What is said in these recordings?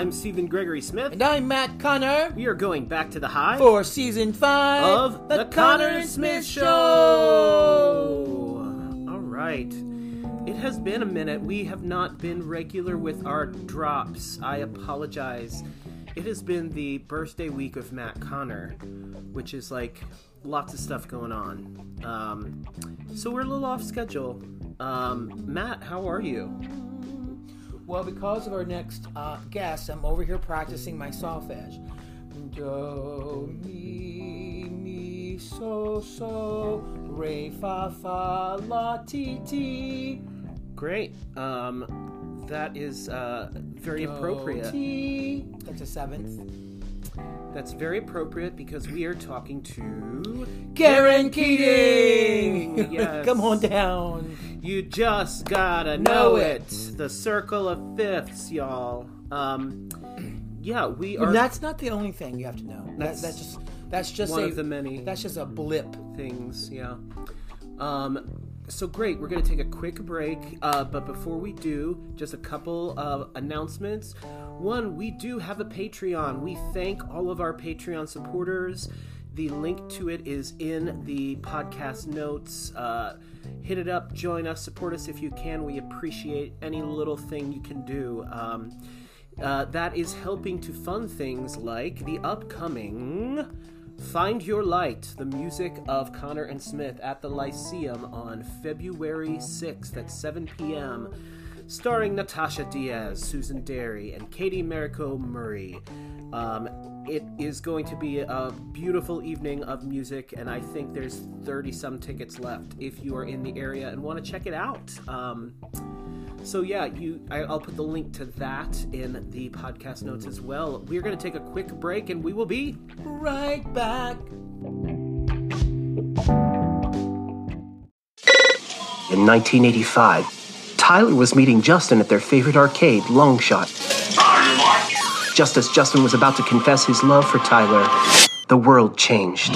I'm Stephen Gregory Smith. And I'm Matt Conner. We are going back to the high for season five of The, the Conner and Smith Show. All right. It has been a minute. We have not been regular with our drops. I apologize. It has been the birthday week of Matt Conner, which is like lots of stuff going on. Um, so we're a little off schedule. Um, Matt, how are you? Well, because of our next uh, guest, I'm over here practicing my solfege. Do, mi, mi, so, so, re, fa, fa, la, ti, ti. Great. Um, that is uh, very Do, appropriate. Ti. That's a seventh. That's very appropriate because we are talking to Karen Keating. Yes. Come on down. You just gotta know, it. The circle of fifths, y'all. Um, yeah, we are. But that's not the only thing you have to know. That's That's, just that's just one a, of the many That's just a blip. things. Yeah. Um, so great. We're gonna take a quick break, uh, but before we do, just a couple of announcements. One, we do have a Patreon. We thank all of our Patreon supporters. The link to it is in the podcast notes. Uh, hit it up, join us, support us if you can. We appreciate any little thing you can do. Um, uh, that is helping to fund things like the upcoming Find Your Light, the music of Conner and Smith at the Lyceum on February 6th at 7 p.m., starring Natasha Diaz, Susan Derry, and Katie Mariko Murray. Um, it is going to be a beautiful evening of music, and I think there's 30 some tickets left if you are in the area and want to check it out. Um, so yeah, you I, I'll put the link to that in the podcast notes as well. We're going to take a quick break, and we will be Right back. In 1985, Tyler was meeting Justin at their favorite arcade, Longshot. Just as Justin was about to confess his love for Tyler, the world changed.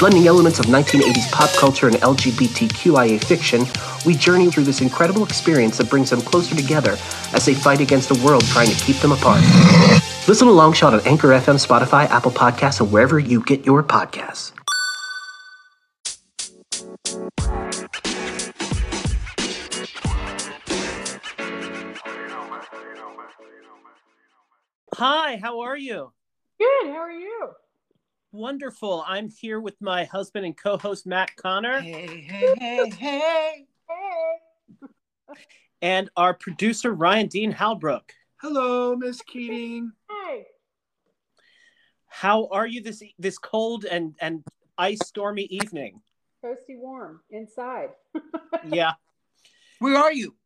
Blending elements of 1980s pop culture and LGBTQIA fiction, we journey through this incredible experience that brings them closer together as they fight against a world trying to keep them apart. Listen to Longshot on Anchor FM, Spotify, Apple Podcasts, and wherever you get your podcasts. Hi, how are you? Good. How are you? Wonderful. I'm here with my husband and co host, Matt Conner, Hey, hey, hey, hey. Hey. and our producer, Ryan Dean Halbrook. Hello, Miss Keating. Hey. How are you this this cold and, and ice stormy evening? Toasty warm inside. Yeah. Where are you?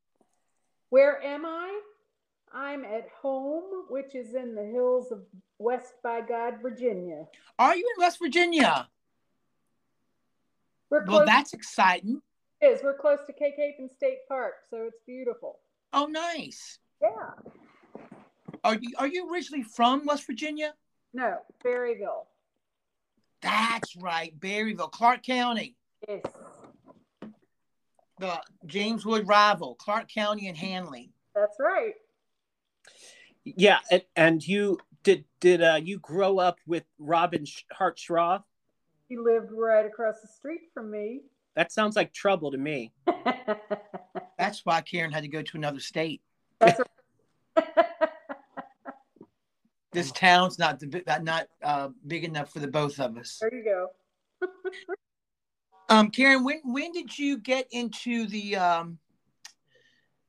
Where am I? I'm at home, which is in the hills of West by God, Virginia. Are you in West Virginia? We're Well, that's exciting. it is. We're close to Cacapon State Park, so it's beautiful. Oh, nice. Yeah. Are you are you originally from West Virginia? No, Berryville. That's right, Berryville, Clarke County, Yes. the James Wood rival, Clarke County and Handley. That's right. Yeah. And, and you did did uh, you grow up with Robin Sh- Hartstraw? He lived right across the street from me. That sounds like trouble to me. That's why Karen had to go to another state. That's. This town's not the, not uh, big enough for the both of us. there you go. Um, Karen, when when did you get into the um,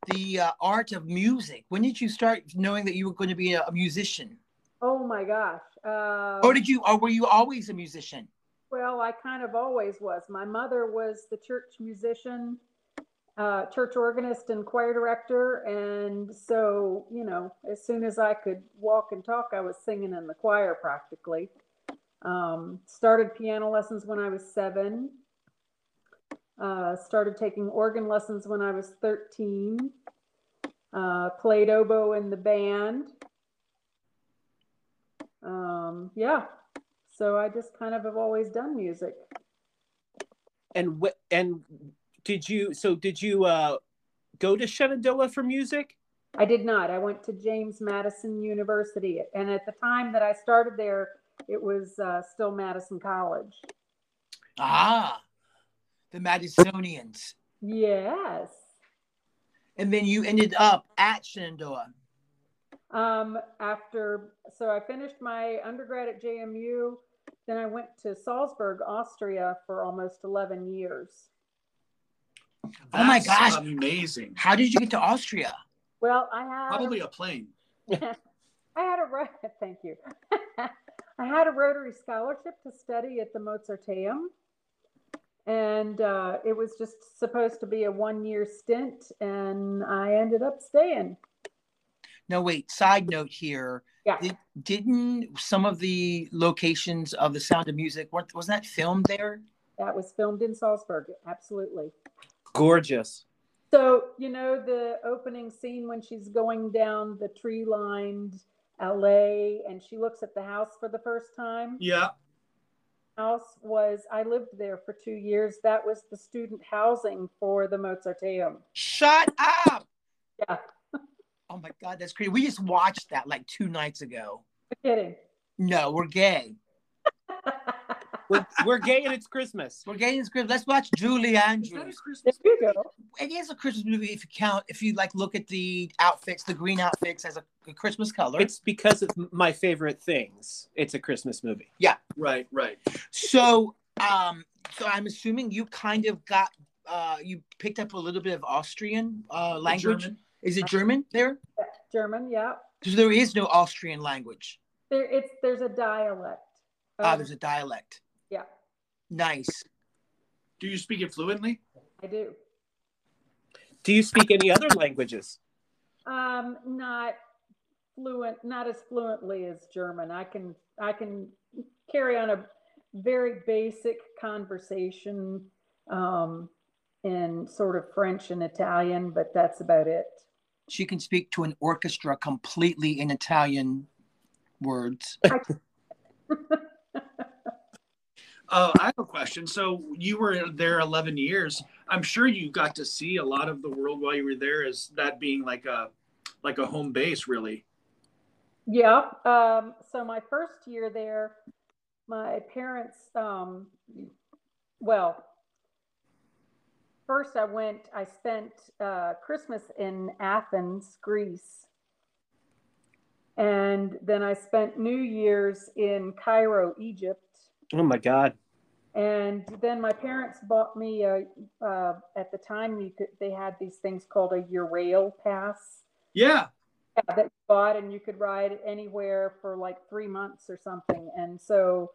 the uh, art of music? When did you start knowing that you were going to be a, a musician, Oh my gosh. Uh, or did you, or were you always a musician? Well, I kind of always was. My mother was the church musician, uh, church organist, and choir director. And so, you know, as soon as I could walk and talk, I was singing in the choir practically. Um, started piano lessons when I was seven. Uh, started taking organ lessons when I was 13. Uh, played oboe in the band. Um, yeah, so I just kind of have always done music. And wh- and did you so did you uh, go to Shenandoah for music? I did not. I went to James Madison University, and at the time that I started there, it was uh, still Madison College. Ah, the Madisonians. Yes. And then you ended up at Shenandoah. Um, after, so I finished my undergrad at JMU. Then I went to Salzburg, Austria for almost 11 years. Oh my gosh. Amazing. How did you get to Austria? Well, I had Probably a plane. I had a ro- thank you. I had a Rotary scholarship to study at the Mozarteum, and uh, it was just supposed to be a one-year stint, and I ended up staying. No, wait. Side note here. Yeah. Did, didn't some of the locations of The Sound of Music weren't- wasn't that filmed there? That was filmed in Salzburg, absolutely. Gorgeous. So you know the opening scene when she's going down the tree-lined alley, and she looks at the house for the first time. Yeah. House was I lived there for two years. That was the student housing for the Mozarteum. Shut up. Yeah, Oh my God, that's crazy. We just watched that like two nights ago. no kidding. No, we're gay. We're, we're gay and it's Christmas. We're gay and it's Christmas. Let's watch Julie Is that a Andrews. Christmas? you. It is a Christmas movie if you count, if you like look at the outfits, the green outfits as a, a Christmas color. It's because of my favorite things. It's a Christmas movie. Yeah. Right, right. So, um, so I'm assuming you kind of got, uh, you picked up a little bit of Austrian uh, language. German. Is it German there? German, yeah. So there is no Austrian language. There, it's there's a dialect. Ah, Um, there's a dialect. Yeah, Nice. Do you speak it fluently? I do. Do you speak any other languages? Um, not fluent, not as fluently as German. I can I can carry on a very basic conversation um, in sort of French and Italian, but that's about it. She can speak to an orchestra completely in Italian words. Uh, I have a question. So you were there 11 years. I'm sure you got to see a lot of the world while you were there. As that being like a like a home base, really? Yeah. Um, so my first year there, my parents, um, well, first I went, I spent uh, Christmas in Athens, Greece. And then I spent New Year's in Cairo, Egypt. Oh my God. And then my parents bought me a, uh, at the time you could, they had these things called a Eurail pass Yeah. yeah, that you bought and you could ride anywhere for like three months or something. And so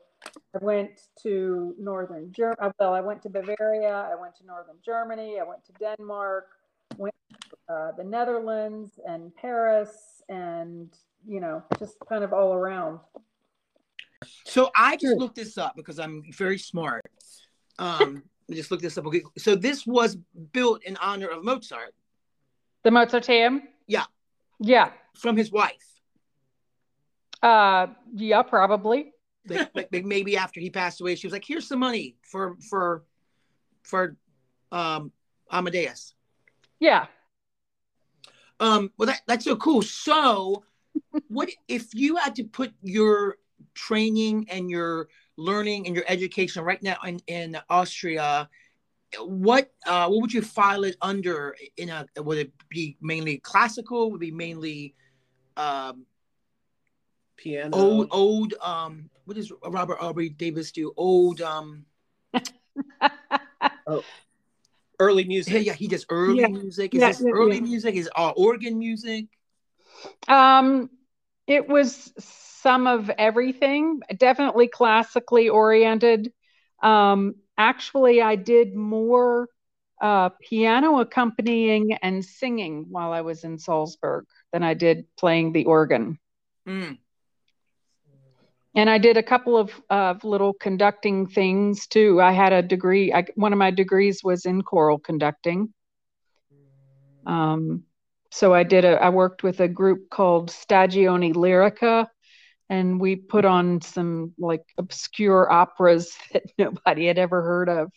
I went to northern Germany. Well, I went to Bavaria. I went to northern Germany. I went to Denmark. Went to uh, the Netherlands and Paris, and you know, just kind of all around. So I just looked this up because I'm very smart. Um, just looked this up. Okay, so this was built in honor of Mozart The Mozarteum. Yeah. Yeah. from his wife. Uh, yeah, probably. Like, like maybe after he passed away, she was like, "Here's some money for for for um, Amadeus." Yeah. Um, well, that, that's so cool. So, what if you had to put your training and your learning and your education right now in, in Austria? What uh, what would you file it under? In a would it be mainly classical? Would it be mainly um, Piano. old old um? What does Robert Aubrey Davis do? Old um. oh, Early Yeah, music. yeah, he does early Yeah. music. Is Yeah, this yeah, early yeah. music? Is uh, organ music? Um, it was some of everything, definitely classically oriented. Um, actually, I did more uh, piano accompanying and singing while I was in Salzburg than I did playing the organ. Mm. And I did a couple of uh, little conducting things too. I had a degree, I, one of my degrees was in choral conducting. Um, so I did a, I worked with a group called Stagione Lyrica, and we put on some like obscure operas that nobody had ever heard of.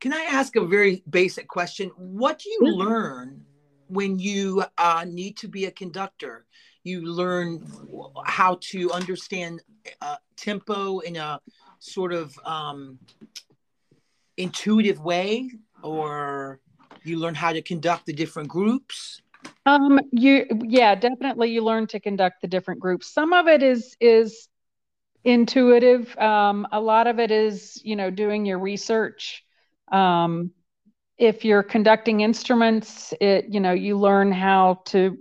Can I ask a very basic question? What do you learn when you uh, need to be a conductor, you learn how to understand uh, tempo in a sort of um, intuitive way, or you learn how to conduct the different groups. Um, you yeah, definitely you learn to conduct the different groups. Some of it is is intuitive. Um, a lot of it is, you know, doing your research. Um, if you're conducting instruments, it you know, you learn how to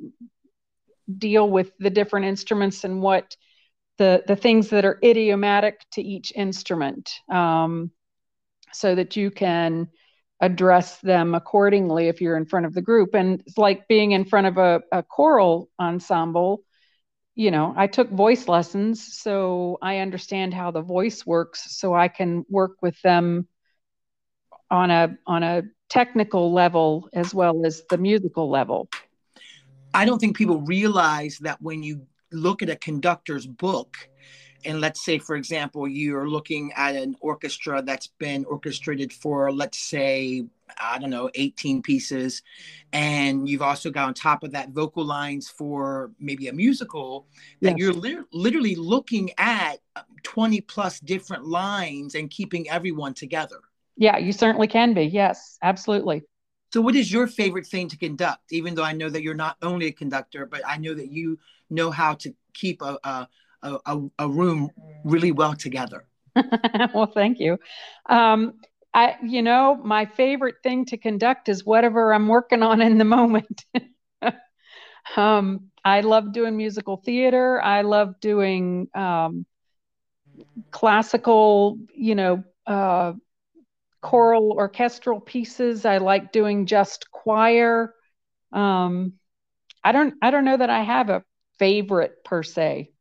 deal with the different instruments and what the the things that are idiomatic to each instrument, um, so that you can address them accordingly if you're in front of the group. And it's like being in front of a, a choral ensemble. You know, I took voice lessons, so I understand how the voice works, so I can work with them on a on a technical level as well as the musical level. I don't think people realize that when you look at a conductor's book, and let's say, for example, you're looking at an orchestra that's been orchestrated for, let's say, I don't know, 18 pieces, and you've also got on top of that vocal lines for maybe a musical, that yes. you're li- literally looking at 20 plus different lines and keeping everyone together. Yeah, you certainly can be. Yes, absolutely. So, what is your favorite thing to conduct? Even though I know that you're not only a conductor, but I know that you know how to keep a, a a, a, room really well together. well, thank you. Um, I, you know, my favorite thing to conduct is whatever I'm working on in the moment. um, I love doing musical theater. I love doing um, classical, you know, uh, choral orchestral pieces. I like doing just choir. Um, I don't, I don't know that I have a favorite per se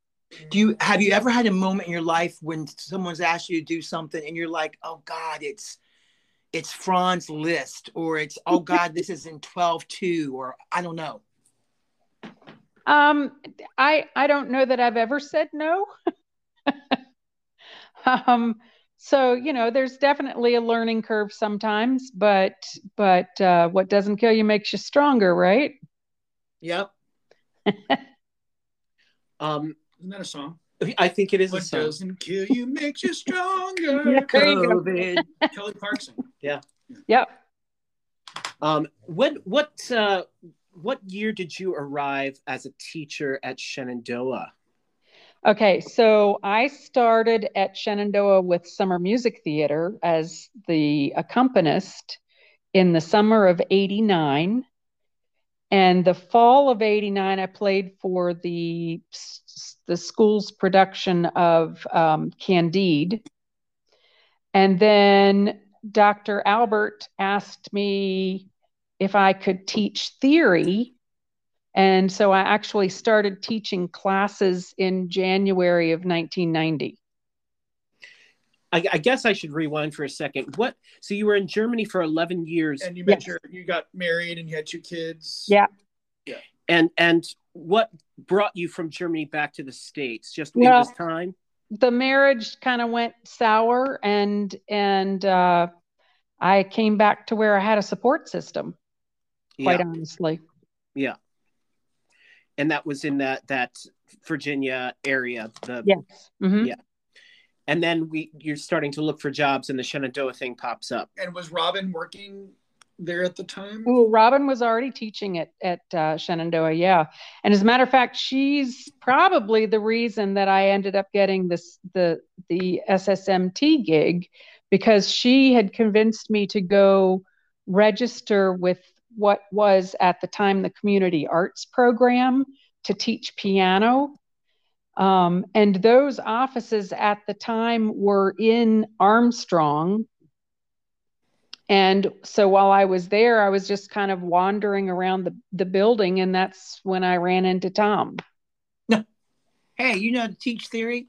do you have you ever had a moment in your life when someone's asked you to do something and you're like oh god it's it's franz liszt or it's oh god this is in 12 2 or i don't know? Um i i don't know that i've ever said no. Um so you know there's definitely a learning curve sometimes but but uh, what doesn't kill you makes you stronger right? Yep. Um isn't that a song? I think it is what a song. doesn't kill you makes you stronger. yeah, COVID. Kelly Clarkson. Yeah. Yep. Um, what what uh, what year did you arrive as a teacher at Shenandoah? Okay, so I started at Shenandoah with summer music theater as the accompanist in the summer of 89. And the fall of 89, I played for the the school's production of um, Candide. And then Dr. Albert asked me if I could teach theory. And so I actually started teaching classes in January of 1990. I, I, guess I should rewind for a second. What? So you were in Germany for 11 years, and you yes. you got married and you had two kids. Yeah. Yeah. And and what brought you from Germany back to the States? Just well, in this time? The marriage kind of went sour and and uh, I came back to where I had a support system, quite yeah. honestly. Yeah. And that was in that that Virginia area. The yes. Mm-hmm. Yeah. And then we you're starting to look for jobs and the Shenandoah thing pops up. And was Robin working there at the time? Well, Robin was already teaching at at uh, Shenandoah, yeah. And as a matter of fact, she's probably the reason that I ended up getting this the the SSMT gig because she had convinced me to go register with what was at the time the community arts program to teach piano. Um, and those offices at the time were in Armstrong, and so while I was there, I was just kind of wandering around the, the building, and that's when I ran into Tom. Hey, you know how to teach theory?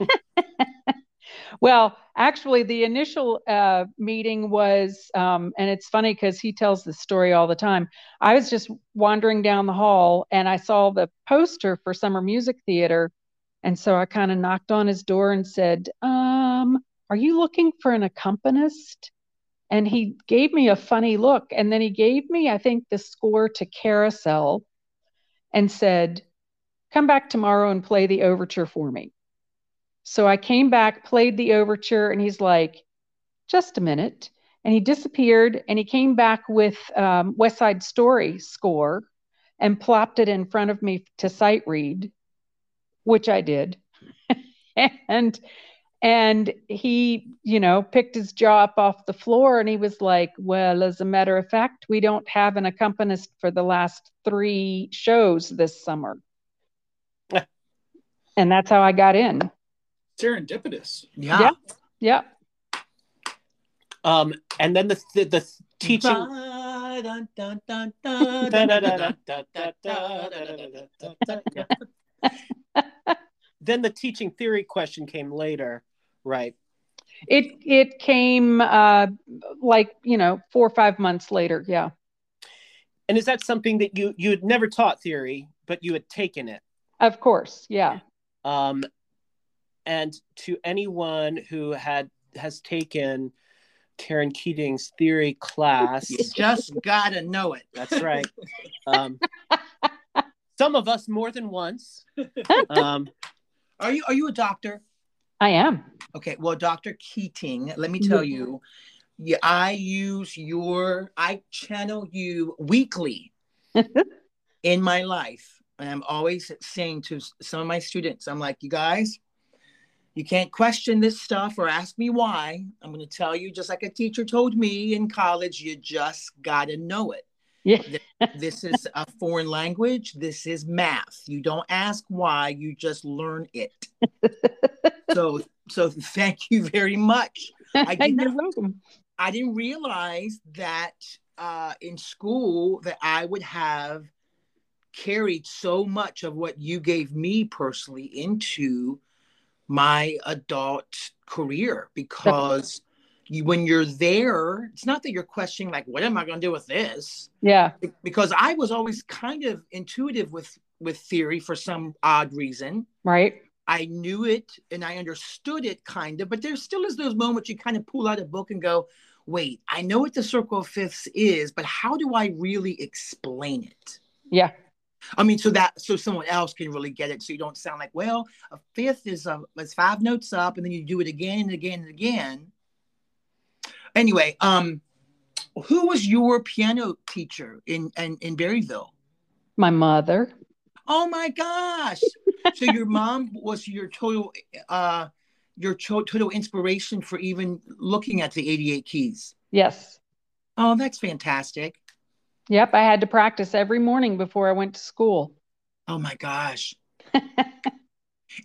well, actually, the initial uh, meeting was, um, and it's funny because he tells the story all the time. I was just wandering down the hall and I saw the poster for summer music theater. And so I kind of knocked on his door and said, um, Are you looking for an accompanist? And he gave me a funny look. And then he gave me, I think, the score to Carousel and said, Come back tomorrow and play the overture for me. So I came back, played the overture, and he's like, Just a minute. And he disappeared and he came back with um, West Side Story score and plopped it in front of me to sight read, which I did. and and he you know picked his jaw up off the floor and he was like well as a matter of fact we don't have an accompanist for the last three shows this summer and that's how i got in Serendipitous. Yeah. Yeah. yeah Um, and then the the, the teaching. then the teaching theory question came later, right? it it came uh like you know four or five months later yeah And is that something that you you had never taught theory, but you had taken it? of course yeah Um, and to anyone who had has taken Karen Keating's theory class, You just gotta know it. that's right. Um, some of us more than once. Um, Are you are you a doctor? I am Okay, well, Dr. Keating, let me mm-hmm. tell you, yeah, I use your, I channel you weekly in my life. And I'm always saying to some of my students, I'm like, you guys, you can't question this stuff or ask me why. I'm going to tell you, just like a teacher told me in college, you just got to know it. Yeah This is a foreign language. This is math. You don't ask why, you just learn it. so, so thank you very much. I did you're not welcome I didn't realize that uh, in school that I would have carried so much of what you gave me personally into my adult career because you, when you're there, it's not that you're questioning like, what am I going to do with this? yeah Because I was always kind of intuitive with with theory for some odd reason. right I knew it and I understood it kind of, but there still is those moments you kind of pull out a book and go, wait, I know what the circle of fifths is, but how do I really explain it? yeah I mean, so that so someone else can really get it, so you don't sound like, well, a fifth is a is five notes up, and then you do it again and again and again. Anyway, um, who was your piano teacher in in, in Berryville? my mother Oh my gosh! so your mom was your total uh your to- total inspiration for even looking at the 88 keys. yes Oh, that's fantastic. yep i had to practice every morning before i went to school Oh my gosh.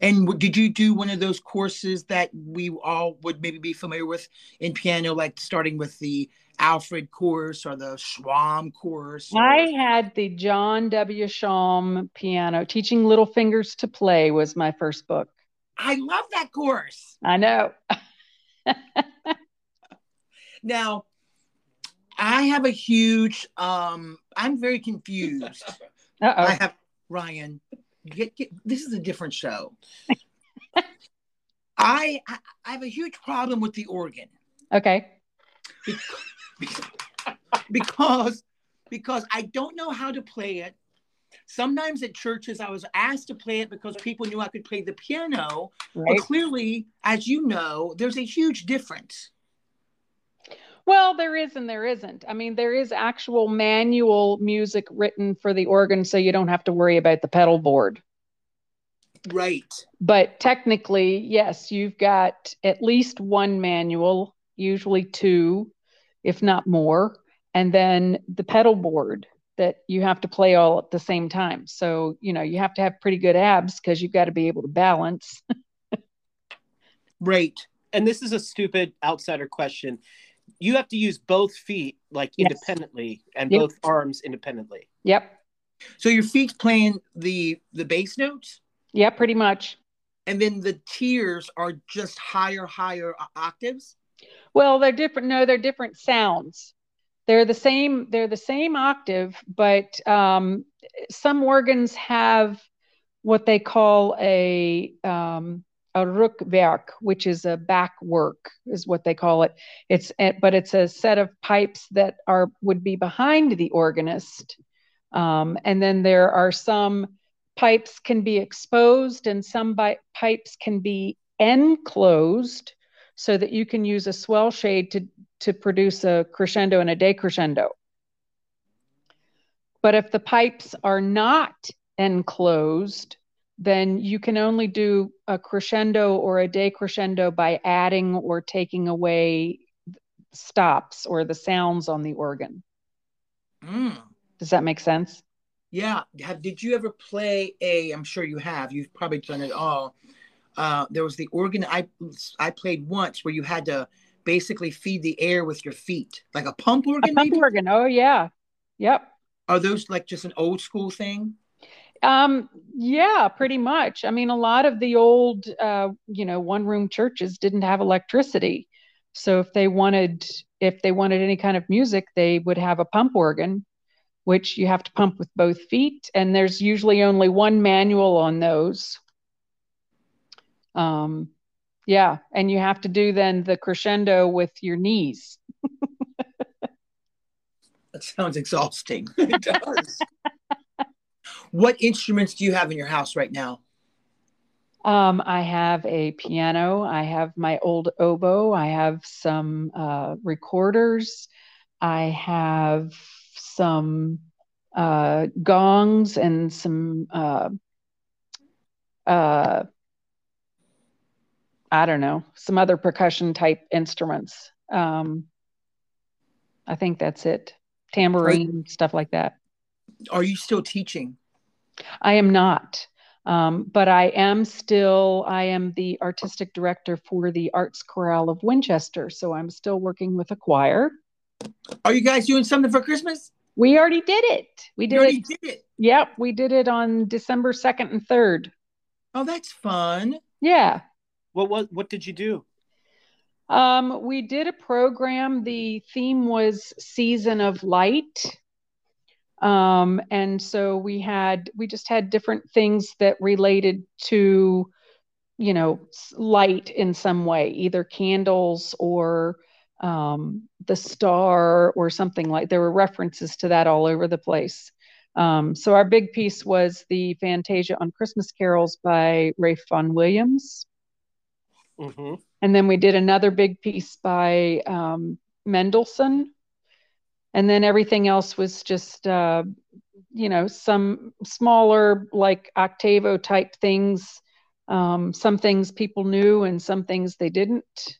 and did you do one of those courses that we all would maybe be familiar with in piano, like starting with the Alfred course or the Schaum course? or- I had the John W. Schaum piano. Teaching Little Fingers to Play was my first book. I love that course. I know. Now, I have a huge um I'm very confused. I Uh-oh. have Ryan. Get, get this is a different show. I, I I have a huge problem with the organ Okay. because, because because I don't know how to play it. Sometimes at churches I was asked to play it because people knew I could play the piano. Right. But clearly, as you know, there's a huge difference. Well, there is and there isn't. I mean, there is actual manual music written for the organ, so you don't have to worry about the pedal board. Right. But technically, yes, you've got at least one manual, usually two, if not more, and then the pedal board that you have to play all at the same time. So, you know, you have to have pretty good abs because you've got to be able to balance. Right. and this is a stupid outsider question. You have to use both feet like Yes. independently and Yep. both arms independently. Yep. So your feet's playing the the bass notes, Yep, pretty much. and then the tiers are just higher, higher octaves. Well, they're different. No, they're different sounds. They're the same. They're the same octave, but um, some organs have what they call a um, a Rückwerk, which is a back work, is what they call it. It's eh, but it's a set of pipes that are would be behind the organist, um, and then there are some pipes can be exposed and some bi- pipes can be enclosed, so that you can use a swell shade to to produce a crescendo and a decrescendo. But if the pipes are not enclosed, then you can only do a crescendo or a decrescendo by adding or taking away stops or the sounds on the organ. Mm. Does that make sense? Yeah. Have, did you ever play a? I'm sure you have. You've probably done it all. Uh, there was the organ I I played once where you had to basically feed the air with your feet, like a pump organ. A pump maybe? organ. Oh yeah. Yep. Are those like just an old school thing? Um, yeah, pretty much. I mean, a lot of the old, uh, you know, one room churches didn't have electricity. So if they wanted, if they wanted any kind of music, they would have a pump organ, which you have to pump with both feet. And there's usually only one manual on those. Um, yeah. And you have to do then the crescendo with your knees. That sounds exhausting. It does. What instruments do you have in your house right now? Um, I have a piano. I have my old oboe. I have some uh, recorders. I have some uh, gongs and some, uh, uh, I don't know, some other percussion type instruments. Um, I think that's it. Tambourine, stuff like that. Are you still teaching? I am not. Um, but I am still, I am the artistic director for the Arts Chorale of Winchester. So I'm still working with a choir. Are you guys doing something for Christmas? We already did it. We You did already it. did it. Yep. We did it on December 2nd and 3rd. Oh, that's fun. Yeah. What what what did you do? Um, we did a program. The theme was Season of Light. Um, and so we had, we just had different things that related to, you know, light in some way, either candles or um, the star or something like. There were references to that all over the place. Um, so our big piece was the Fantasia on Christmas Carols by Ralph Vaughan Williams. hmm And then we did another big piece by um, Mendelssohn. And then everything else was just, uh, you know, some smaller, like octavo type things. Um, some things people knew and some things they didn't.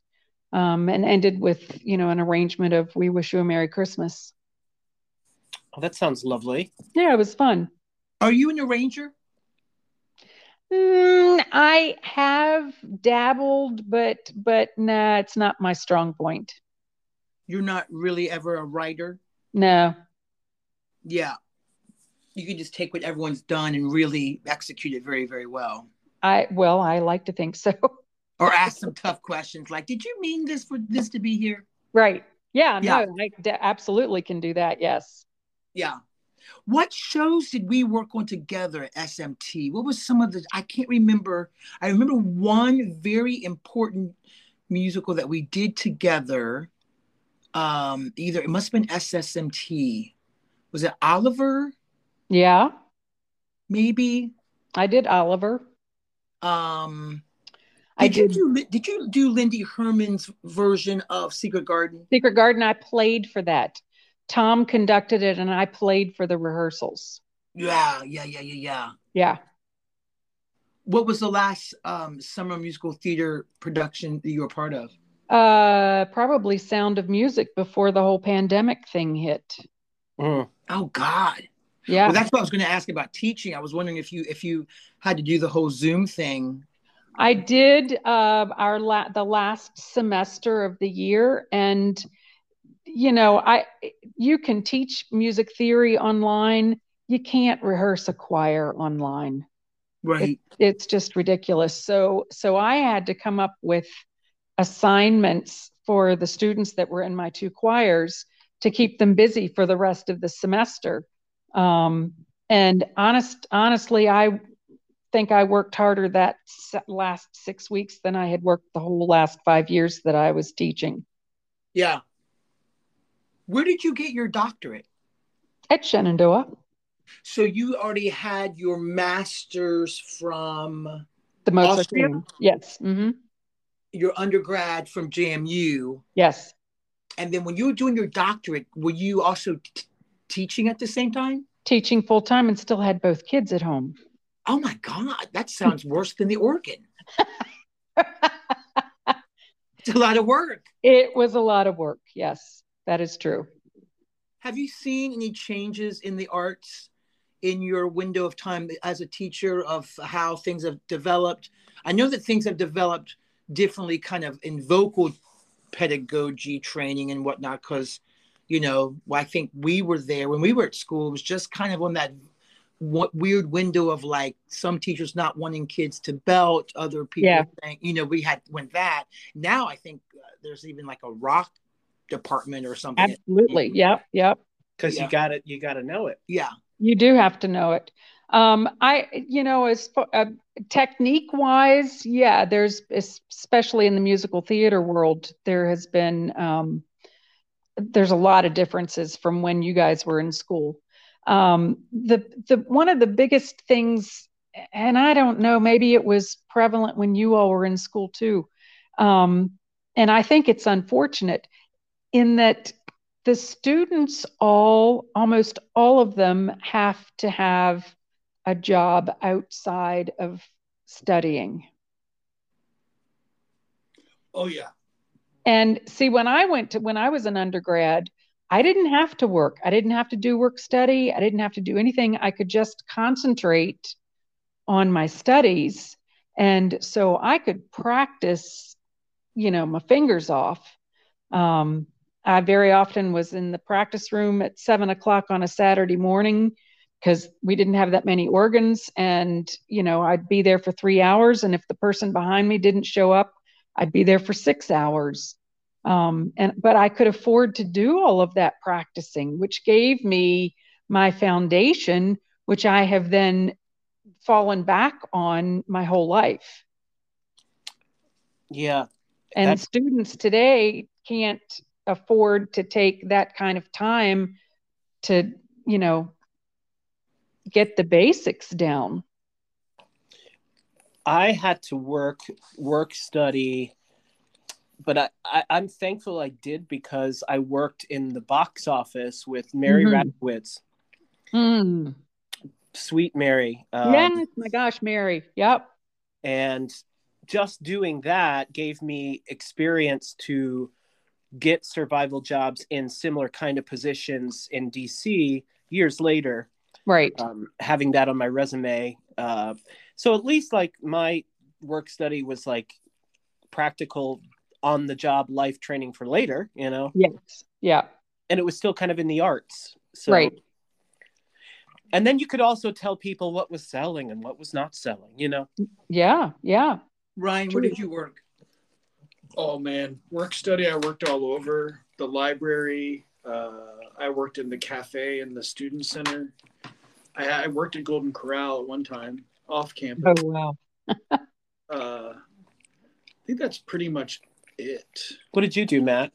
Um, and ended with, you know, an arrangement of We Wish You a Merry Christmas. Oh, that sounds lovely. Yeah, it was fun. Are you an arranger? Mm, I have dabbled, but but nah, it's not my strong point. You're not really ever a writer? No. Yeah. You can just take what everyone's done and really execute it very, very well. I well, I like to think so. Or ask some tough questions like, did you mean this for this to be here? Right. Yeah, Yeah. no, I d- absolutely can do that. Yes. Yeah. What shows did we work on together at SMT? What was some of the I can't remember. I remember one very important musical that we did together. Um, either it must have been SSMT. Was it Oliver? Yeah, Maybe. I did Oliver. Um I did you did do did you do Lindy Herman's version of Secret Garden? Secret Garden. I played for that. Tom conducted it, and I played for the rehearsals. Yeah, yeah, yeah, yeah, yeah. Yeah. What was the last um, summer musical theater production that you were part of? Uh, probably Sound of Music before the whole pandemic thing hit. Mm. Oh God. Yeah. Well, that's what I was going to ask about teaching. I was wondering if you if you had to do the whole Zoom thing. I did uh, our la- the last semester of the year, and you know, I you can teach music theory online. You can't rehearse a choir online. Right. It's just ridiculous. So so I had to come up with assignments for the students that were in my two choirs to keep them busy for the rest of the semester. Um, and honest honestly, I think I worked harder that last six weeks than I had worked the whole last five years that I was teaching. Yeah. Where did you get your doctorate? At Shenandoah. So you already had your master's from the Mozart? Yes. Mm-hmm. Your undergrad from JMU. Yes. And then when you were doing your doctorate, were you also t- teaching at the same time? Teaching full time and still had both kids at home. Oh my God, that sounds worse than the organ. it's a lot of work. It was a lot of work. Yes, that is true. Have you seen any changes in the arts in your window of time as a teacher of how things have developed? I know that things have developed differently, kind of in vocal pedagogy training and whatnot, because, you know, I think we were there when we were at school, it was just kind of on that what weird window of like some teachers not wanting kids to belt, other people Yeah. saying, you know, we had went that. Now I think uh, there's even like a rock department or something. Absolutely. Yep. Yep. because Yeah. you got it you got to know it. Yeah. You do have to know it. Um, I, you know, as far, uh, technique wise, yeah, there's especially in the musical theater world, there has been um, there's a lot of differences from when you guys were in school. Um, the the one of the biggest things, and I don't know, maybe it was prevalent when you all were in school too, um, and I think it's unfortunate in that the students all almost all of them have to have a job outside of studying. Oh yeah. and see when i went to when i was an undergrad i didn't have to work. I didn't have to do work study. I didn't have to do anything. I could just concentrate on my studies. And so i could practice you know my fingers off. Um, i very often was in the practice room at seven o'clock on a saturday morning because we didn't have that many organs and you know i'd be there for three hours and if the person behind me didn't show up i'd be there for six hours. Um, and but i could afford to do all of that practicing which gave me my foundation which i have then fallen back on my whole life. Yeah, and students today can't afford to take that kind of time to you know get the basics down I had to work work study, but I, I I'm thankful I did because I worked in the box office with Mary Mhm. Radowitz, mm. sweet Mary. Um, yes my gosh mary yep and just doing that gave me experience to get survival jobs in similar kind of positions in DC years later. Right um, having that on my resume. Uh, so at least like my work study was like practical on the job life training for later, you know, yes yeah and it was still kind of in the arts. So, Right. And then you could also tell people what was selling and what was not selling, you know. yeah yeah Ryan, where did you work? Oh man, work study. I worked all over the library. Uh, I worked in the cafe in the student center. I, I worked at Golden Corral at one time off campus. oh wow Uh, I think that's pretty much it. What did you do, Matt?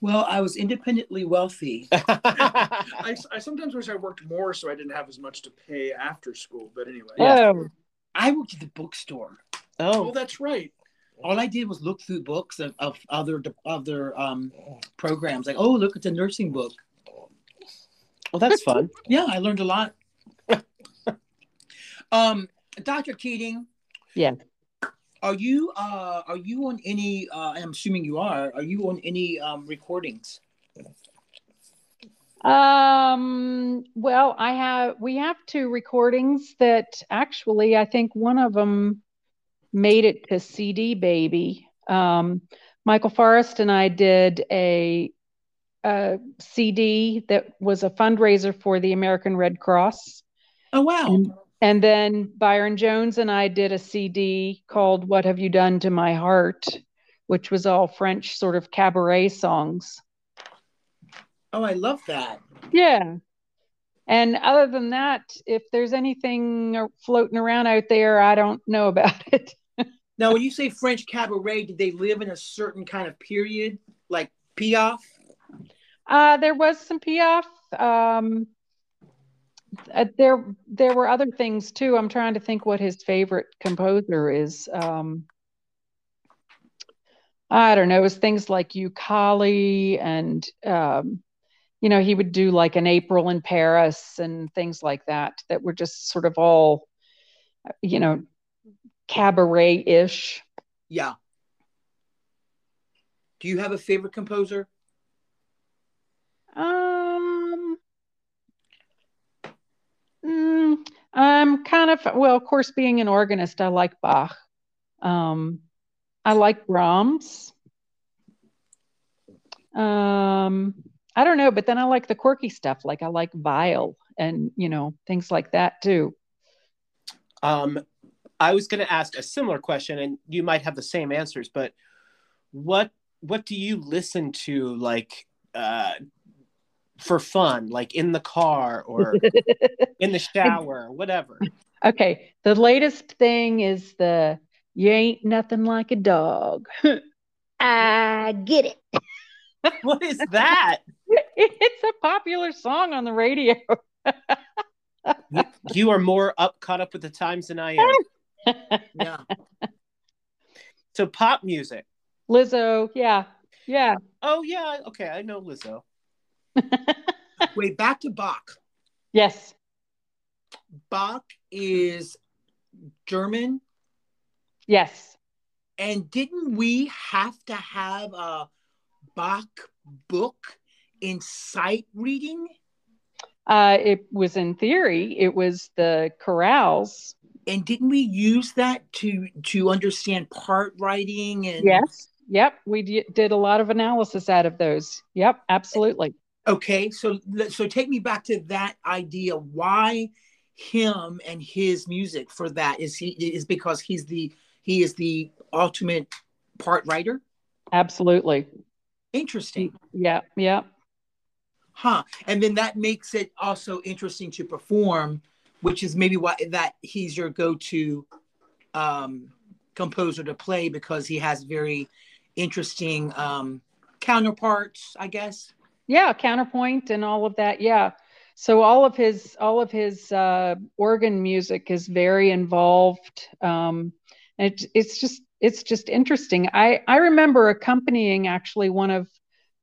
Well, I was independently wealthy. I, I sometimes wish I worked more so I didn't have as much to pay after school. But anyway. Yeah. oh I worked at the bookstore. Oh, oh, that's right. All I did was look through books of, of other other um, programs. Like, oh, look, it's a nursing book. well, that's fun. Yeah, I learned a lot. um, Dr. Keating. Yeah. Are you uh are you on any uh I'm assuming you are, are you on any um recordings? Um, well, I have we have two recordings that actually I think one of them made it to CD baby. Um, Michael Forrest and I did a, a CD that was a fundraiser for the American Red Cross. Oh wow. And, and then Byron Jones and I did a CD called What Have You Done to My Heart, which was all French sort of cabaret songs. Oh, I love that. Yeah. And other than that, if there's anything floating around out there, I don't know about it. Now, when you say French cabaret, did they live in a certain kind of period, like Piaf? Uh, there was some Piaf. Um, uh, there, there were other things too. I'm trying to think what his favorite composer is. Um, I don't know. It was things like Ucali and um, you know, he would do like an April in Paris and things like that that were just sort of all, you know, cabaret ish. Yeah. Do you have a favorite composer? Um, mm, I'm kind of, well, of course, being an organist, I like Bach. Um, I like Brahms. Um, I don't know, but then I like the quirky stuff. Like I like Weill and you know things like that too. Um, I was going to ask a similar question, and you might have the same answers. But what what do you listen to like uh, for fun, like in the car or in the shower, whatever? Okay, the latest thing is the "You ain't nothing like a dog." I get it. what is that? It's a popular song on the radio. you, you, are more up caught up with the times than I am. Yeah. So pop music. Lizzo, yeah. Yeah. Oh yeah, okay, I know Lizzo. Wait, back to Bach. Yes. Bach is German. Yes. And didn't we have to have a Bach book in sight reading? Uh, it was in theory. It was the chorales. And didn't we use that to to understand part writing and? Yes. Yep. We d- did a lot of analysis out of those. Yep. Absolutely. Okay. So so take me back to that idea. Why him and his music for that is he is because he's the he is the ultimate part writer. Absolutely. Interesting. Yeah. Yeah. Huh. And then that makes it also interesting to perform, which is maybe why that he's your go-to um, composer to play because he has very interesting um, counterparts, I guess. Yeah, counterpoint and all of that. Yeah. So all of his all of his uh, organ music is very involved. Um, it, it's just it's just interesting. I I remember accompanying actually one of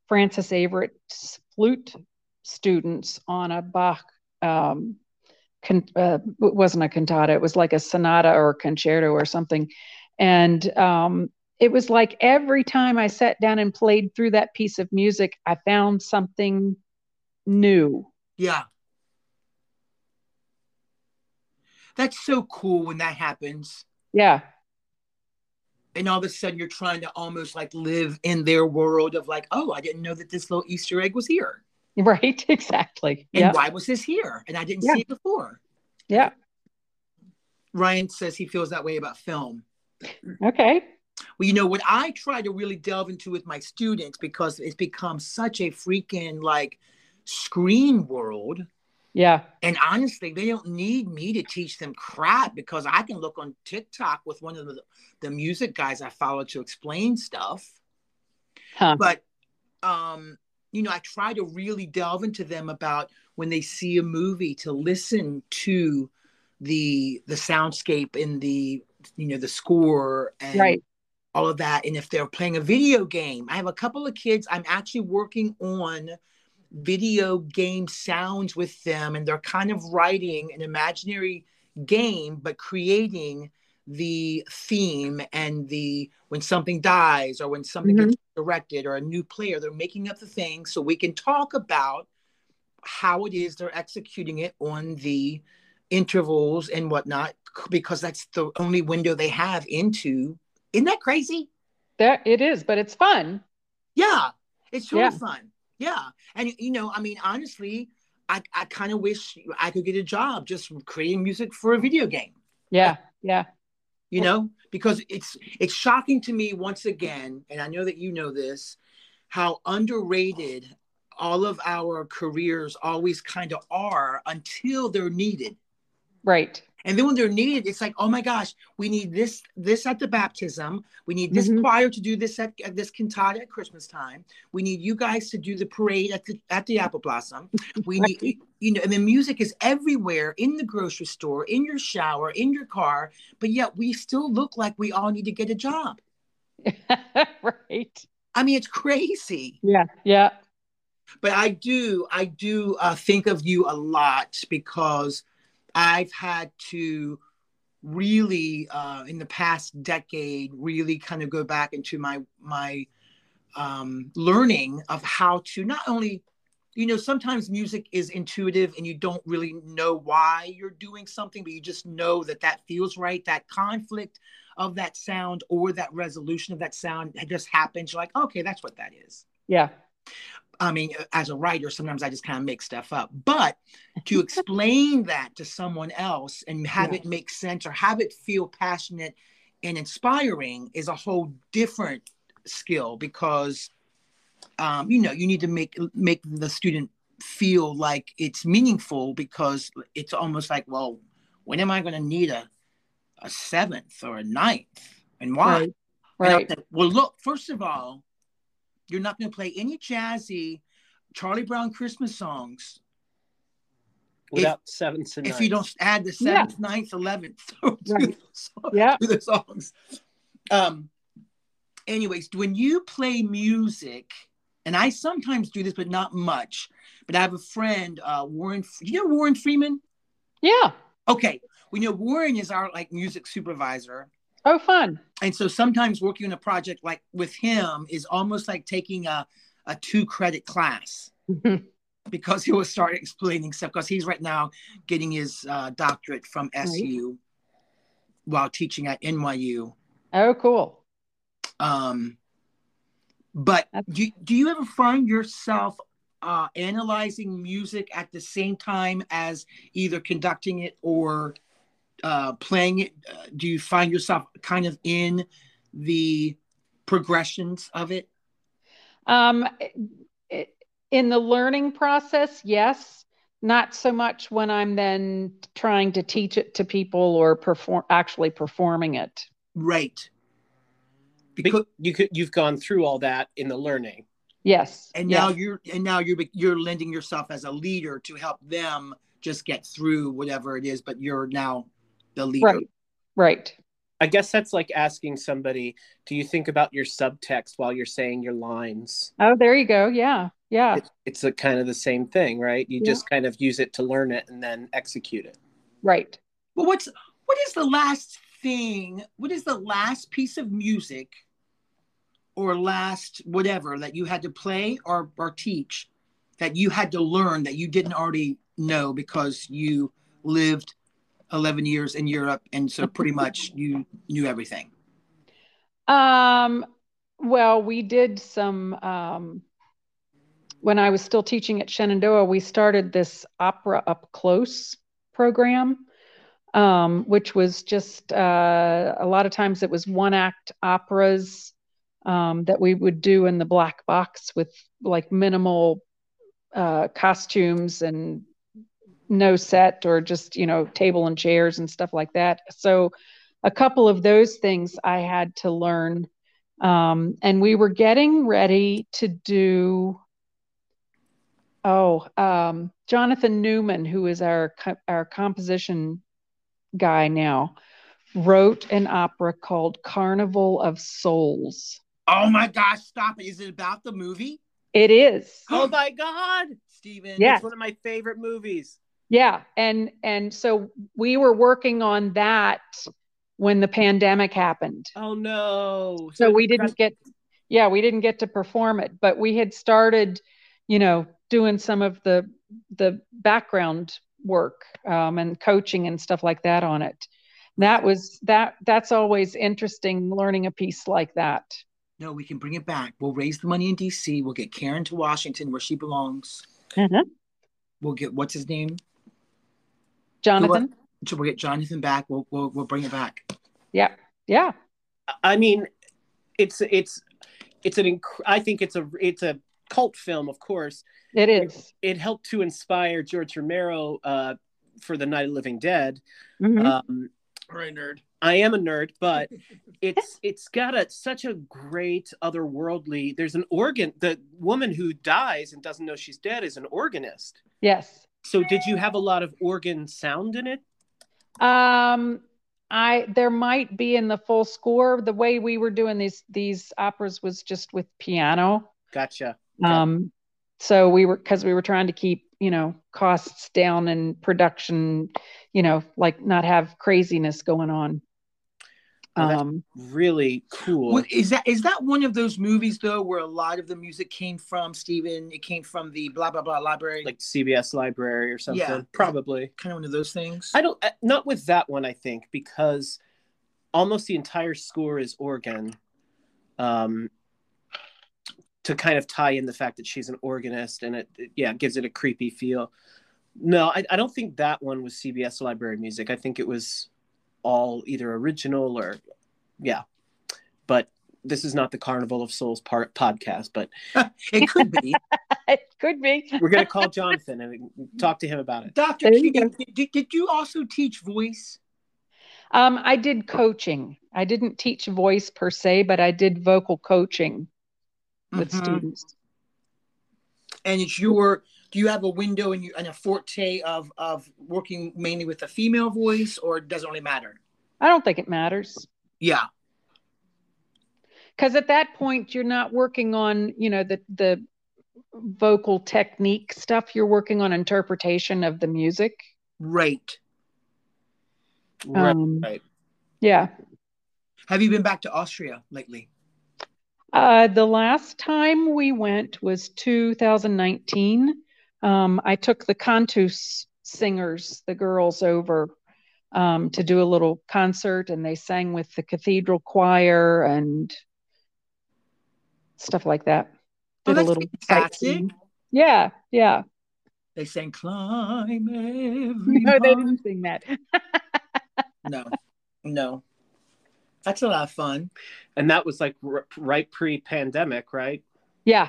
Frances Averitt's flute students on a Bach. Um, con, uh, it wasn't a cantata; it was like a sonata or a concerto or something, and um, it was like every time I sat down and played through that piece of music, I found something new. Yeah. That's so cool when that happens. Yeah and all of a sudden you're trying to almost like live in their world of like oh i didn't know that this little easter egg was here right exactly and why was this here and i didn't yeah. see it before yeah ryan says he feels that way about film okay well you know what i try to really delve into with my students because it's become such a freaking like screen world yeah. And honestly, they don't need me to teach them crap because I can look on TikTok with one of the, the music guys I follow to explain stuff. Huh. But um, you know, I try to really delve into them about when they see a movie to listen to the the soundscape and the you know the score and right. all of that. And if they're playing a video game, I have a couple of kids. I'm actually working on video game sounds with them and they're kind of writing an imaginary game but creating the theme and the when something dies or when something mm-hmm. gets directed or a new player they're making up the thing so we can talk about how it is they're executing it on the intervals and whatnot because that's the only window they have into isn't that crazy that it is but it's fun yeah it's really yeah. fun yeah. And, you know, I mean, honestly, I, I kind of wish I could get a job just creating music for a video game. Yeah. Yeah. You know, because it's it's shocking to me once again, and I know that you know this, how underrated all of our careers always kind of are until they're needed. Right. And then when they're needed, it's like, oh my gosh, we need this this at the baptism. We need this mm-hmm. choir to do this at, at, this cantata at Christmas time. We need you guys to do the parade at the at the apple blossom. We right. need you know, and the music is everywhere in the grocery store, in your shower, in your car, but yet we still look like we all need to get a job. right. I mean, it's crazy. Yeah. Yeah. But I do, I do uh, think of you a lot because I've had to really uh, in the past decade really kind of go back into my my um, learning of how to not only you know sometimes music is intuitive and you don't really know why you're doing something but you just know that that feels right that conflict of that sound or that resolution of that sound just happens. You're like okay that's what that is. Yeah I mean, as a writer, sometimes I just kind of make stuff up. But to explain that to someone else and have yeah. it make sense or have it feel passionate and inspiring is a whole different skill because, um, you know, you need to make make the student feel like it's meaningful because it's almost like, well, when am I going to need a a seventh or a ninth, and why? Right. right. Say, well, look, first of all, you're not going to play any jazzy Charlie Brown Christmas songs without if, seventh and if you don't add the seventh, yeah. ninth, eleventh to, right. the, yeah. to the songs. Um. Anyways, when you play music, and I sometimes do this, but not much. But I have a friend, uh, Warren. You know Warren Freeman? Yeah. Okay. We know Warren is our like music supervisor, Oh, fun. And so sometimes working on a project like with him is almost like taking a, a two credit class because he will start explaining stuff because he's right now getting his uh, doctorate from SU right. while teaching at NYU. Oh, cool. Um, but do, do you ever find yourself uh, analyzing music at the same time as either conducting it or uh, playing it? Uh, do you find yourself kind of in the progressions of it? Um, in the learning process, yes. Not so much when I'm then trying to teach it to people or perform actually performing it. Right. Because you could you've gone through all that in the learning. Yes. And now yes. you're and now you're you're lending yourself as a leader to help them just get through whatever it is, but you're now the leader. Right. Right. I guess that's like asking somebody, do you think about your subtext while you're saying your lines? Oh, there you go. Yeah. Yeah. It, it's a kind of the same thing, right? You yeah. just kind of use it to learn it and then execute it. Right. Well, what's what is the last thing? What is the last piece of music or last whatever that you had to play or or teach that you had to learn that you didn't already know because you lived 11 years in Europe, and so pretty much you knew everything? Um, well, we did some. Um, when I was still teaching at Shenandoah, we started this opera up close program, um, which was just uh, a lot of times it was one act operas um, that we would do in the black box with like minimal uh, costumes and no set or just you know table and chairs and stuff like that. So a couple of those things i had to learn um, and we were getting ready to do oh um, jonathan newman who is our our composition guy now wrote an opera called carnival of souls. Oh my gosh stop it. Is it about the movie? It is. Oh my god Stephen, yes. it's one of my favorite movies yeah and and so we were working on that when the pandemic happened. Oh no. So, so we didn't get yeah we didn't get to perform it but we had started you know doing some of the the background work um, and coaching and stuff like that on it. That was that that's always interesting learning a piece like that. No we can bring it back. We'll raise the money in dc we'll get karen to washington where she belongs. Mm-hmm. we'll get what's his name Jonathan. We'll, we'll get Jonathan back. We'll, we'll we'll bring it back. Yeah, yeah. I mean, it's it's it's an inc- I think it's a it's a cult film, of course. It is. It helped to inspire George Romero uh, for the Night of Living Dead. Mhm. Um, All right, nerd. I am a nerd, but it's it's got a such a great otherworldly. There's an organ. The woman who dies and doesn't know she's dead is an organist. yes. So, did you have a lot of organ sound in it? Um, I there might be in the full score. The way we were doing these these operas was just with piano. Gotcha. Okay. Um, so we were because we were trying to keep you know costs down and production, you know, like not have craziness going on. Oh, Um, Really cool. What, is that is that one of those movies though where a lot of the music came from Steven? It came from the blah blah blah library. like CBS Library or something. Yeah. Probably. kind of one of those things. I don't. Not with that one. I think because almost the entire score is organ. Um, to kind of tie in the fact that she's an organist and it, it- yeah gives it a creepy feel. No, I, I don't think that one was CBS Library music. I think it was all either original or yeah. But this is not the Carnival of Souls part podcast. But it could be. it could be. we're gonna call Jonathan and talk to him about it. Doctor There you Keating, did, did you also teach voice? Um, I did coaching. I didn't teach voice per se, but I did vocal coaching with Mhm. students. And it's your. Do you have a window and you and a forte of of working mainly with a female voice, or it doesn't really matter? I don't think it matters. Yeah. because at that point you're not working on you know the the vocal technique stuff you're working on interpretation of the music Right. Right. Um, right. yeah Have you been back to Austria lately? uh, the last time we went was 2019 um, i took the cantus singers the girls over um, to do a little concert and they sang with the cathedral choir and stuff like that Oh, did a little fantastic. yeah yeah They sang "Climb Every no they didn't sing that No, no. That's a lot of fun. And that was like r- right pre-pandemic, right? Yeah.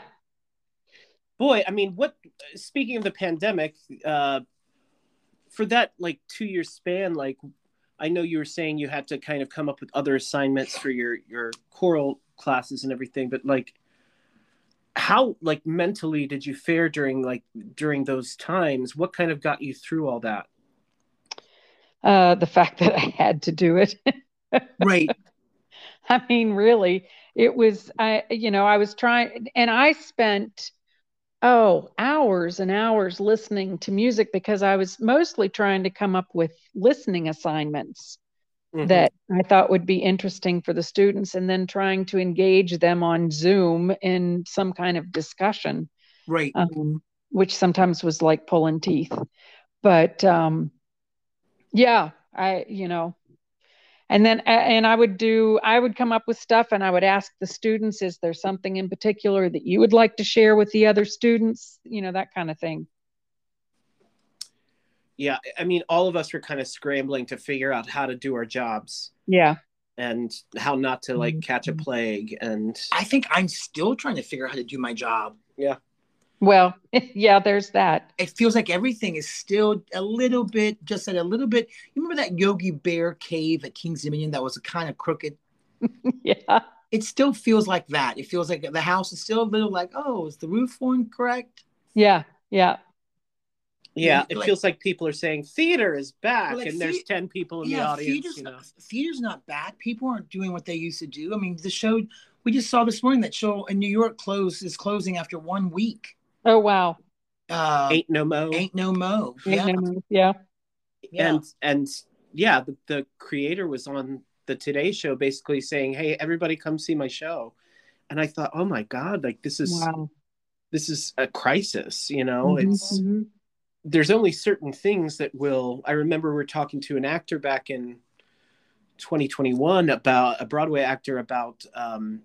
Boy i mean what speaking of the pandemic uh for that like two year span like i know you were saying you had to kind of come up with other assignments for your your choral classes and everything but like how like mentally did you fare during like during those times what kind of got you through all that Uh, the fact that I had to do it. Right. I mean, really, it was, I, you know, I was trying, and I spent, oh, hours and hours listening to music because I was mostly trying to come up with listening assignments Mhm. that I thought would be interesting for the students and then trying to engage them on Zoom in some kind of discussion. Right. um, which sometimes was like pulling teeth. But um, yeah, I, you know, and then, and I would do, I would come up with stuff and I would ask the students, is there something in particular that you would like to share with the other students? You know, that kind of thing. yeah i mean all of us were kind of scrambling to figure out how to do our jobs Yeah. and how not to like Mhm. catch a plague and I think I'm still trying to figure out how to do my job. Well, yeah, there's that. It feels like everything is still a little bit, just at a little bit. You remember that Yogi Bear cave at King's Dominion that was kind of crooked? yeah. It still feels like that. It feels like the house is still a little like, oh, is the roof one correct? Yeah. Yeah. yeah Yeah, it like- feels like people are saying theater is back like and there's thea- 10 people in the audience theater's, you know not, theater's not bad. People aren't doing what they used to do. I mean, the show we just saw this morning that show in New York closed is closing after one week. Oh, wow. Uh, ain't no mo Ain't no mo. Yeah, Yeah. yeah. and and yeah the, the creator was on the today show basically saying hey everybody come see my show and i thought oh my god like this is Wow. this is a crisis you know Mhm, it's mhm. there's only certain things that will i remember we we're talking to an actor back in 2021 about a broadway actor about um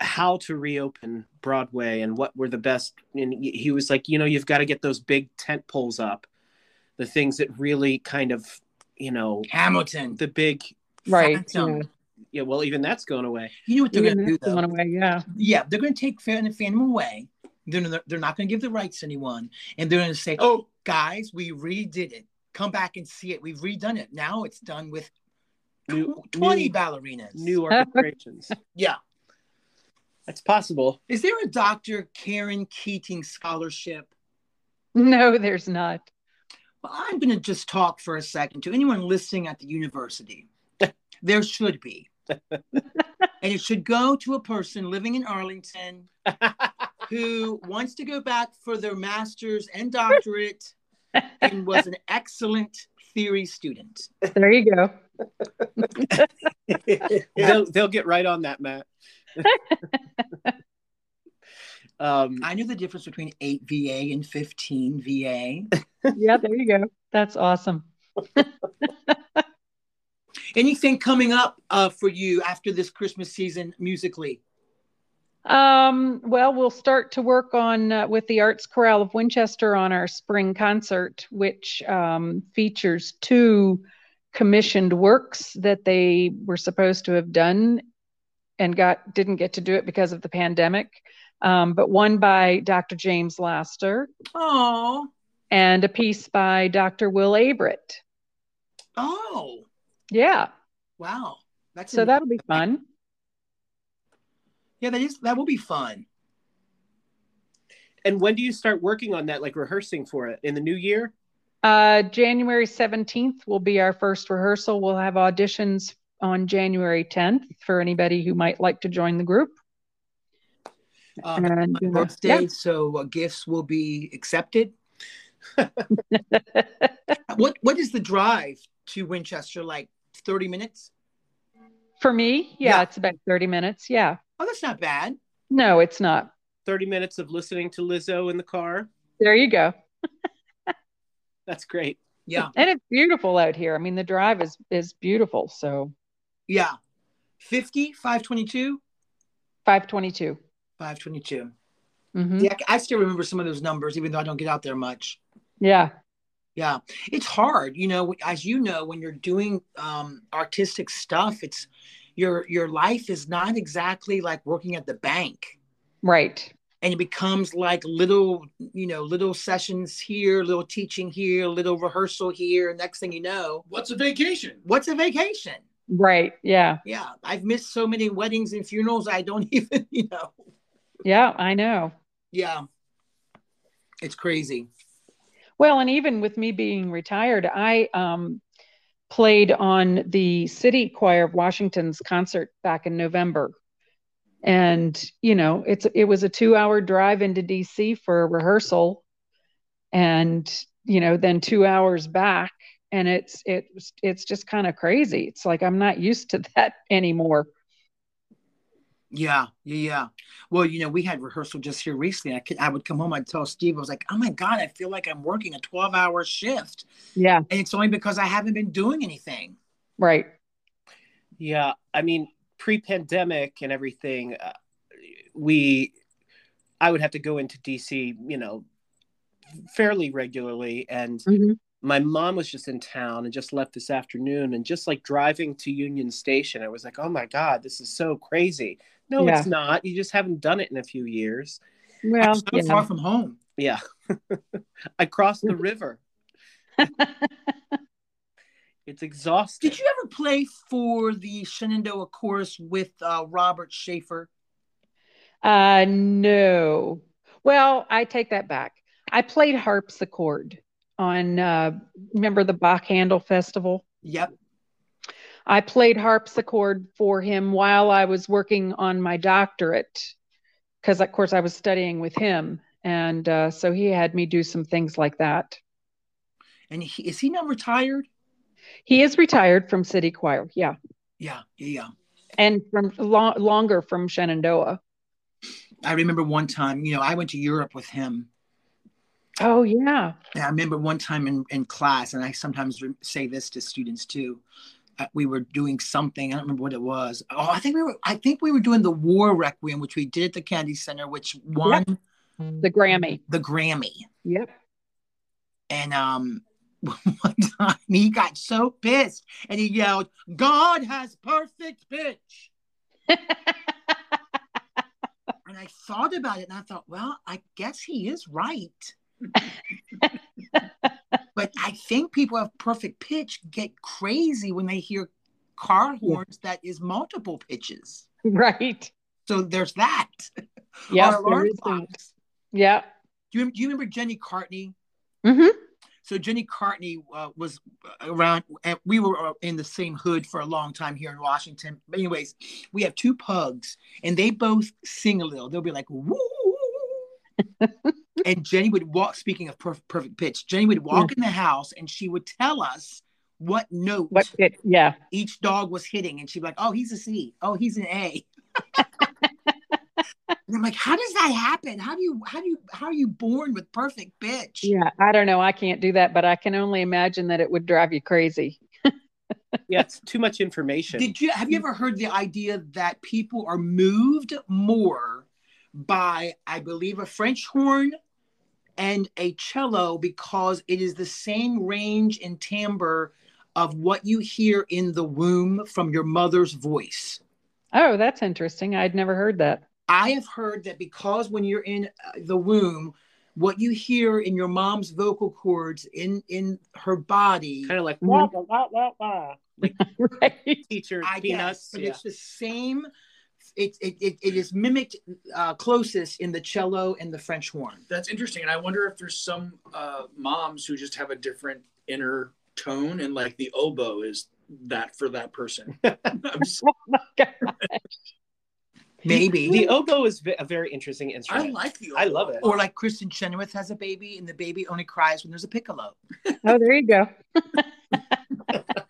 how to reopen broadway and what were the best and he was like you know you've got to get those big tent poles up the things that really kind of you know Hamilton. the big Right. Phantom. Yeah. Yeah, well, even that's going away. You know what they're going to do that's though? one away, yeah. Yeah, they're going to take Fan Phantom away. They're, they're- they're not going to give the rights to anyone, and they're going to say, "Oh, guys, we redid it. Come back and see it. We've redone it. Now it's done with New- twenty new- ballerinas." New orchestrations. yeah. That's possible. Is there a Dr. Karen Keating scholarship? No, there's not. Well, I'm going to just talk for a second to anyone listening at the university. there should be. and it should go to a person living in Arlington who wants to go back for their master's and doctorate and was an excellent theory student. There you go. they'll they'll get right on that, Matt. um, I knew the difference between 8 VA and 15 VA. Yeah, there you go. That's awesome. Anything coming up uh, for you after this Christmas season musically? Um, well, we'll start to work on uh, with the Arts Chorale of Winchester on our spring concert, which um, features two commissioned works that they were supposed to have done and got didn't get to do it because of the pandemic. Um, but one by Dr. James Laster Oh, and a piece by Dr. Will Averitt. oh, Yeah, wow. That's so an- that'll be fun. yeah, that is that will be fun. and when do you start working on that, like rehearsing for it in the new year? Uh, January 17th will be our first rehearsal. We'll have auditions on January 10th for anybody who might like to join the group. Um, And, my uh, birthday, so uh, gifts will be accepted. What what is the drive to Winchester like? Thirty minutes? For me, yeah, Yeah. it's about 30 minutes. Yeah. Oh, that's not bad. No, it's not. 30 minutes of listening to Lizzo in the car. There you go. That's great. Yeah, And it's beautiful out here. I mean, the drive is is beautiful. So yeah. 50, 522, 522. 522. Mhm. Yeah, I still remember some of those numbers, even though I don't get out there much. Yeah. Yeah, it's hard, you know. As you know, when you're doing um, artistic stuff, it's your your life is not exactly like working at the bank, Right. and it becomes like little, you know, little sessions here, little teaching here, little rehearsal here. Next thing you know, What's a vacation? what's a vacation? Right. Yeah. Yeah, I've missed so many weddings and funerals. I don't even, you know. Yeah, I know. Yeah, it's crazy. Well, and even with me being retired, I um, played on the City Choir of Washington's concert back in November. And, you know, it's it was a two hour drive into DC for a rehearsal and, you know, then two hours back. And it's it's it's just kind of crazy. It's like I'm not used to that anymore. Yeah, yeah, yeah. Well, you know, we had rehearsal just here recently. I could, I would come home, I'd tell Steve, I was like, "Oh my god, I feel like I'm working a 12-hour shift." Yeah, And it's only because I haven't been doing anything. right. Yeah, I mean, pre-pandemic and everything, uh, we, I would have to go into DC, you know, fairly regularly, and Mhm. My mom was just in town and just left this afternoon, and just like driving to Union Station, I was like, oh my god, this is so crazy. No, Yeah. it's not. You just haven't done it in a few years. Well, I'm so yeah. far from home. Yeah, I crossed the river. It's exhausting. Did you ever play for the Shenandoah Chorus with uh, Robert Shafer? Uh, no. Well, I take that back. I played harpsichord on, uh, remember the Bach Handel Festival? Yep. I played harpsichord for him while I was working on my doctorate, because of course I was studying with him, and uh, so he had me do some things like that. And he, is he now retired? He is retired from City Choir, yeah, Yeah, yeah, yeah. and from lo- longer from Shenandoah. I remember one time, you know, I went to Europe with him. Oh yeah, And I remember one time in, in class, and I sometimes re- say this to students too. Uh, we were doing something. I don't remember what it was. Oh, I think we were. I think we were doing the War Requiem, which we did at the Kennedy Center, which won the Grammy. the Grammy. Yep. And um, one time he got so pissed and he yelled, God has perfect pitch. and I thought about it and I thought, well, I guess he is right. But I think people have perfect pitch get crazy when they hear car horns that is multiple pitches. Right. So there's that. Yeah. Our alarm clocks. Yeah. Do you, do you remember Jenny Cartney? hmm So Jenny Cartney uh, was around, and we were uh, in the same hood for a long time here in Washington. But anyways, we have two pugs, and they both sing a little. They'll be like woo, and Jenny would walk. Speaking of perfect, perfect pitch, Jenny would walk in the house, and she would tell us what note What? It, yeah. each dog was hitting, and she'd be like, "Oh, he's a C. Oh, he's an A." and I'm like, "How does that happen? How do you how do you how are you born with perfect pitch?" Yeah. I don't know. I can't do that, but I can only imagine that it would drive you crazy. Yeah, it's too much information. Did you have you ever heard the idea that people are moved more by, I believe, a French horn and a cello because it is the same range and timbre of what you hear in the womb from your mother's voice. Oh, that's interesting. I'd never heard that. I have heard that because when you're in uh, the womb, what you hear in your mom's vocal cords in in her body, kind of like Mhm. wah, wah, wah, wah, wah, like Right. teacher I peanuts. guess, but yeah. it's the same. It, it, it, it is mimicked uh, closest in the cello and the French horn. That's interesting, and I wonder if there's some uh, moms who just have a different inner tone, and like the oboe is that for that person. I'm s- Oh. Maybe. The oboe is a very interesting instrument. I like the. Oboe. I love it. or like Kristin Chenoweth has a baby and the baby only cries when there's a piccolo. Oh, there you go.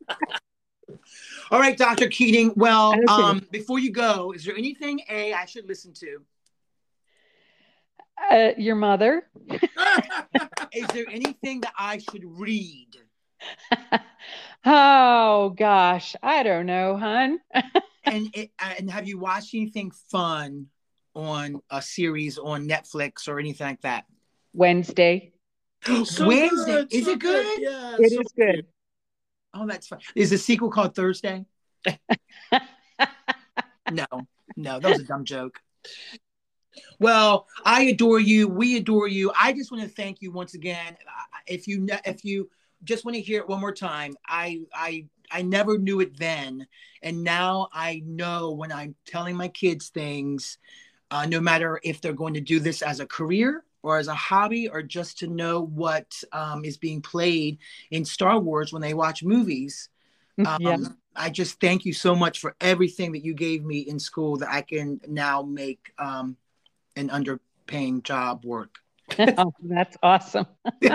All right, Dr. Keating. Well, Okay. um, before you go, is there anything A I should listen to? Uh, your mother. Is there anything that I should read? oh gosh, I don't know, hun. And it, and have you watched anything fun on a series on Netflix or anything like that? Wednesday. So Wednesday. good, Is so it good? Yeah, It so is good. Oh, that's fun. Is the sequel called Thursday? no, no, that was a dumb joke. Well, I adore you. We adore you. I just want to thank you once again. If you if you just want to hear it one more time, I I I never knew it then, and now I know when I'm telling my kids things, uh, no matter if they're going to do this as a career or as a hobby or just to know what um, is being played in Star Wars when they watch movies. Um, yeah. I just thank you so much for everything that you gave me in school that I can now make um, an underpaying job work. oh, that's awesome.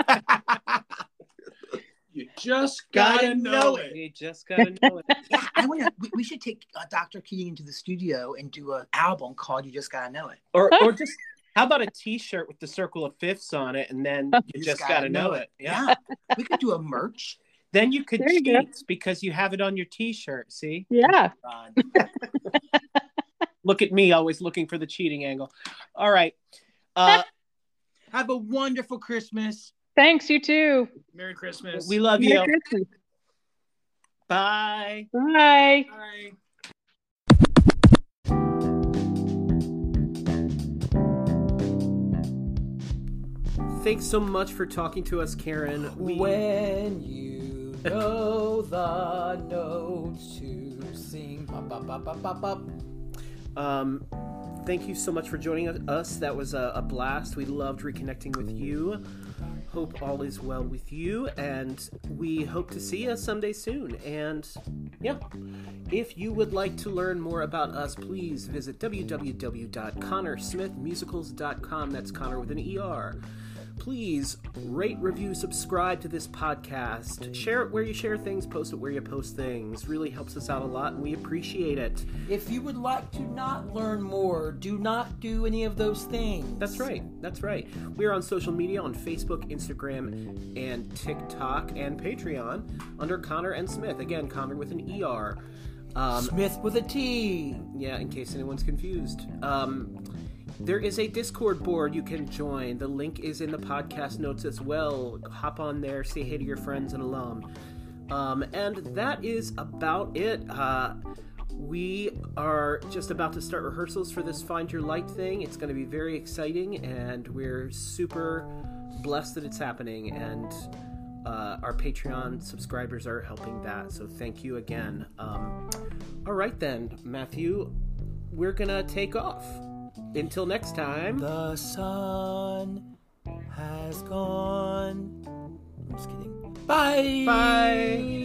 You just gotta, know it. You just gotta know it. yeah, I want to. We, we should take uh, Dr. Keating into the studio and do an album called "You Just Gotta Know It." Or, or just how about a T-shirt with the circle of fifths on it, and then you, just, gotta, know it. Yeah. Yeah, we could do a merch. Then you could There you cheat go. because you have it on your T-shirt. See, Yeah. Look at me, always looking for the cheating angle. All right. Uh, Have a wonderful Christmas. Thanks, you too. Merry Christmas. we love Merry you. Christmas. Bye. Bye. Bye. Thanks so much for talking to us, Karen. We, When you know the notes to sing. Bop, bop, bop. Um, thank you so much for joining us. That was a, a blast. We loved reconnecting with you. Hope all is well with you, and we hope to see you someday soon. And yeah, if you would like to learn more about us, please visit www.connorsmithmusicals.com. That's Conner with an ER. Please rate, review, subscribe to this podcast. Share it where you share things, post it where you post things. Really helps us out a lot, and we appreciate it. If you would like to not learn more, do not do any of those things. That's right. That's right. We are on social media on Facebook, Instagram, and TikTok, and Patreon under Conner and Smith. Again, Conner with an ER. Um, Smith with a T. yeah, in case anyone's confused. Um, there is a Discord board you can join. The link is in the podcast notes as well. Hop on there, say hey to your friends and alum. Um, and that is about it. Uh, we are just about to start rehearsals for this Find Your Light thing. It's going to be very exciting, and we're super blessed that it's happening. And uh, our Patreon subscribers are helping that. So thank you again. Um, all right, then, Matthew, we're going to take off. Until next time. The sun has gone. I'm just kidding. Bye. Bye.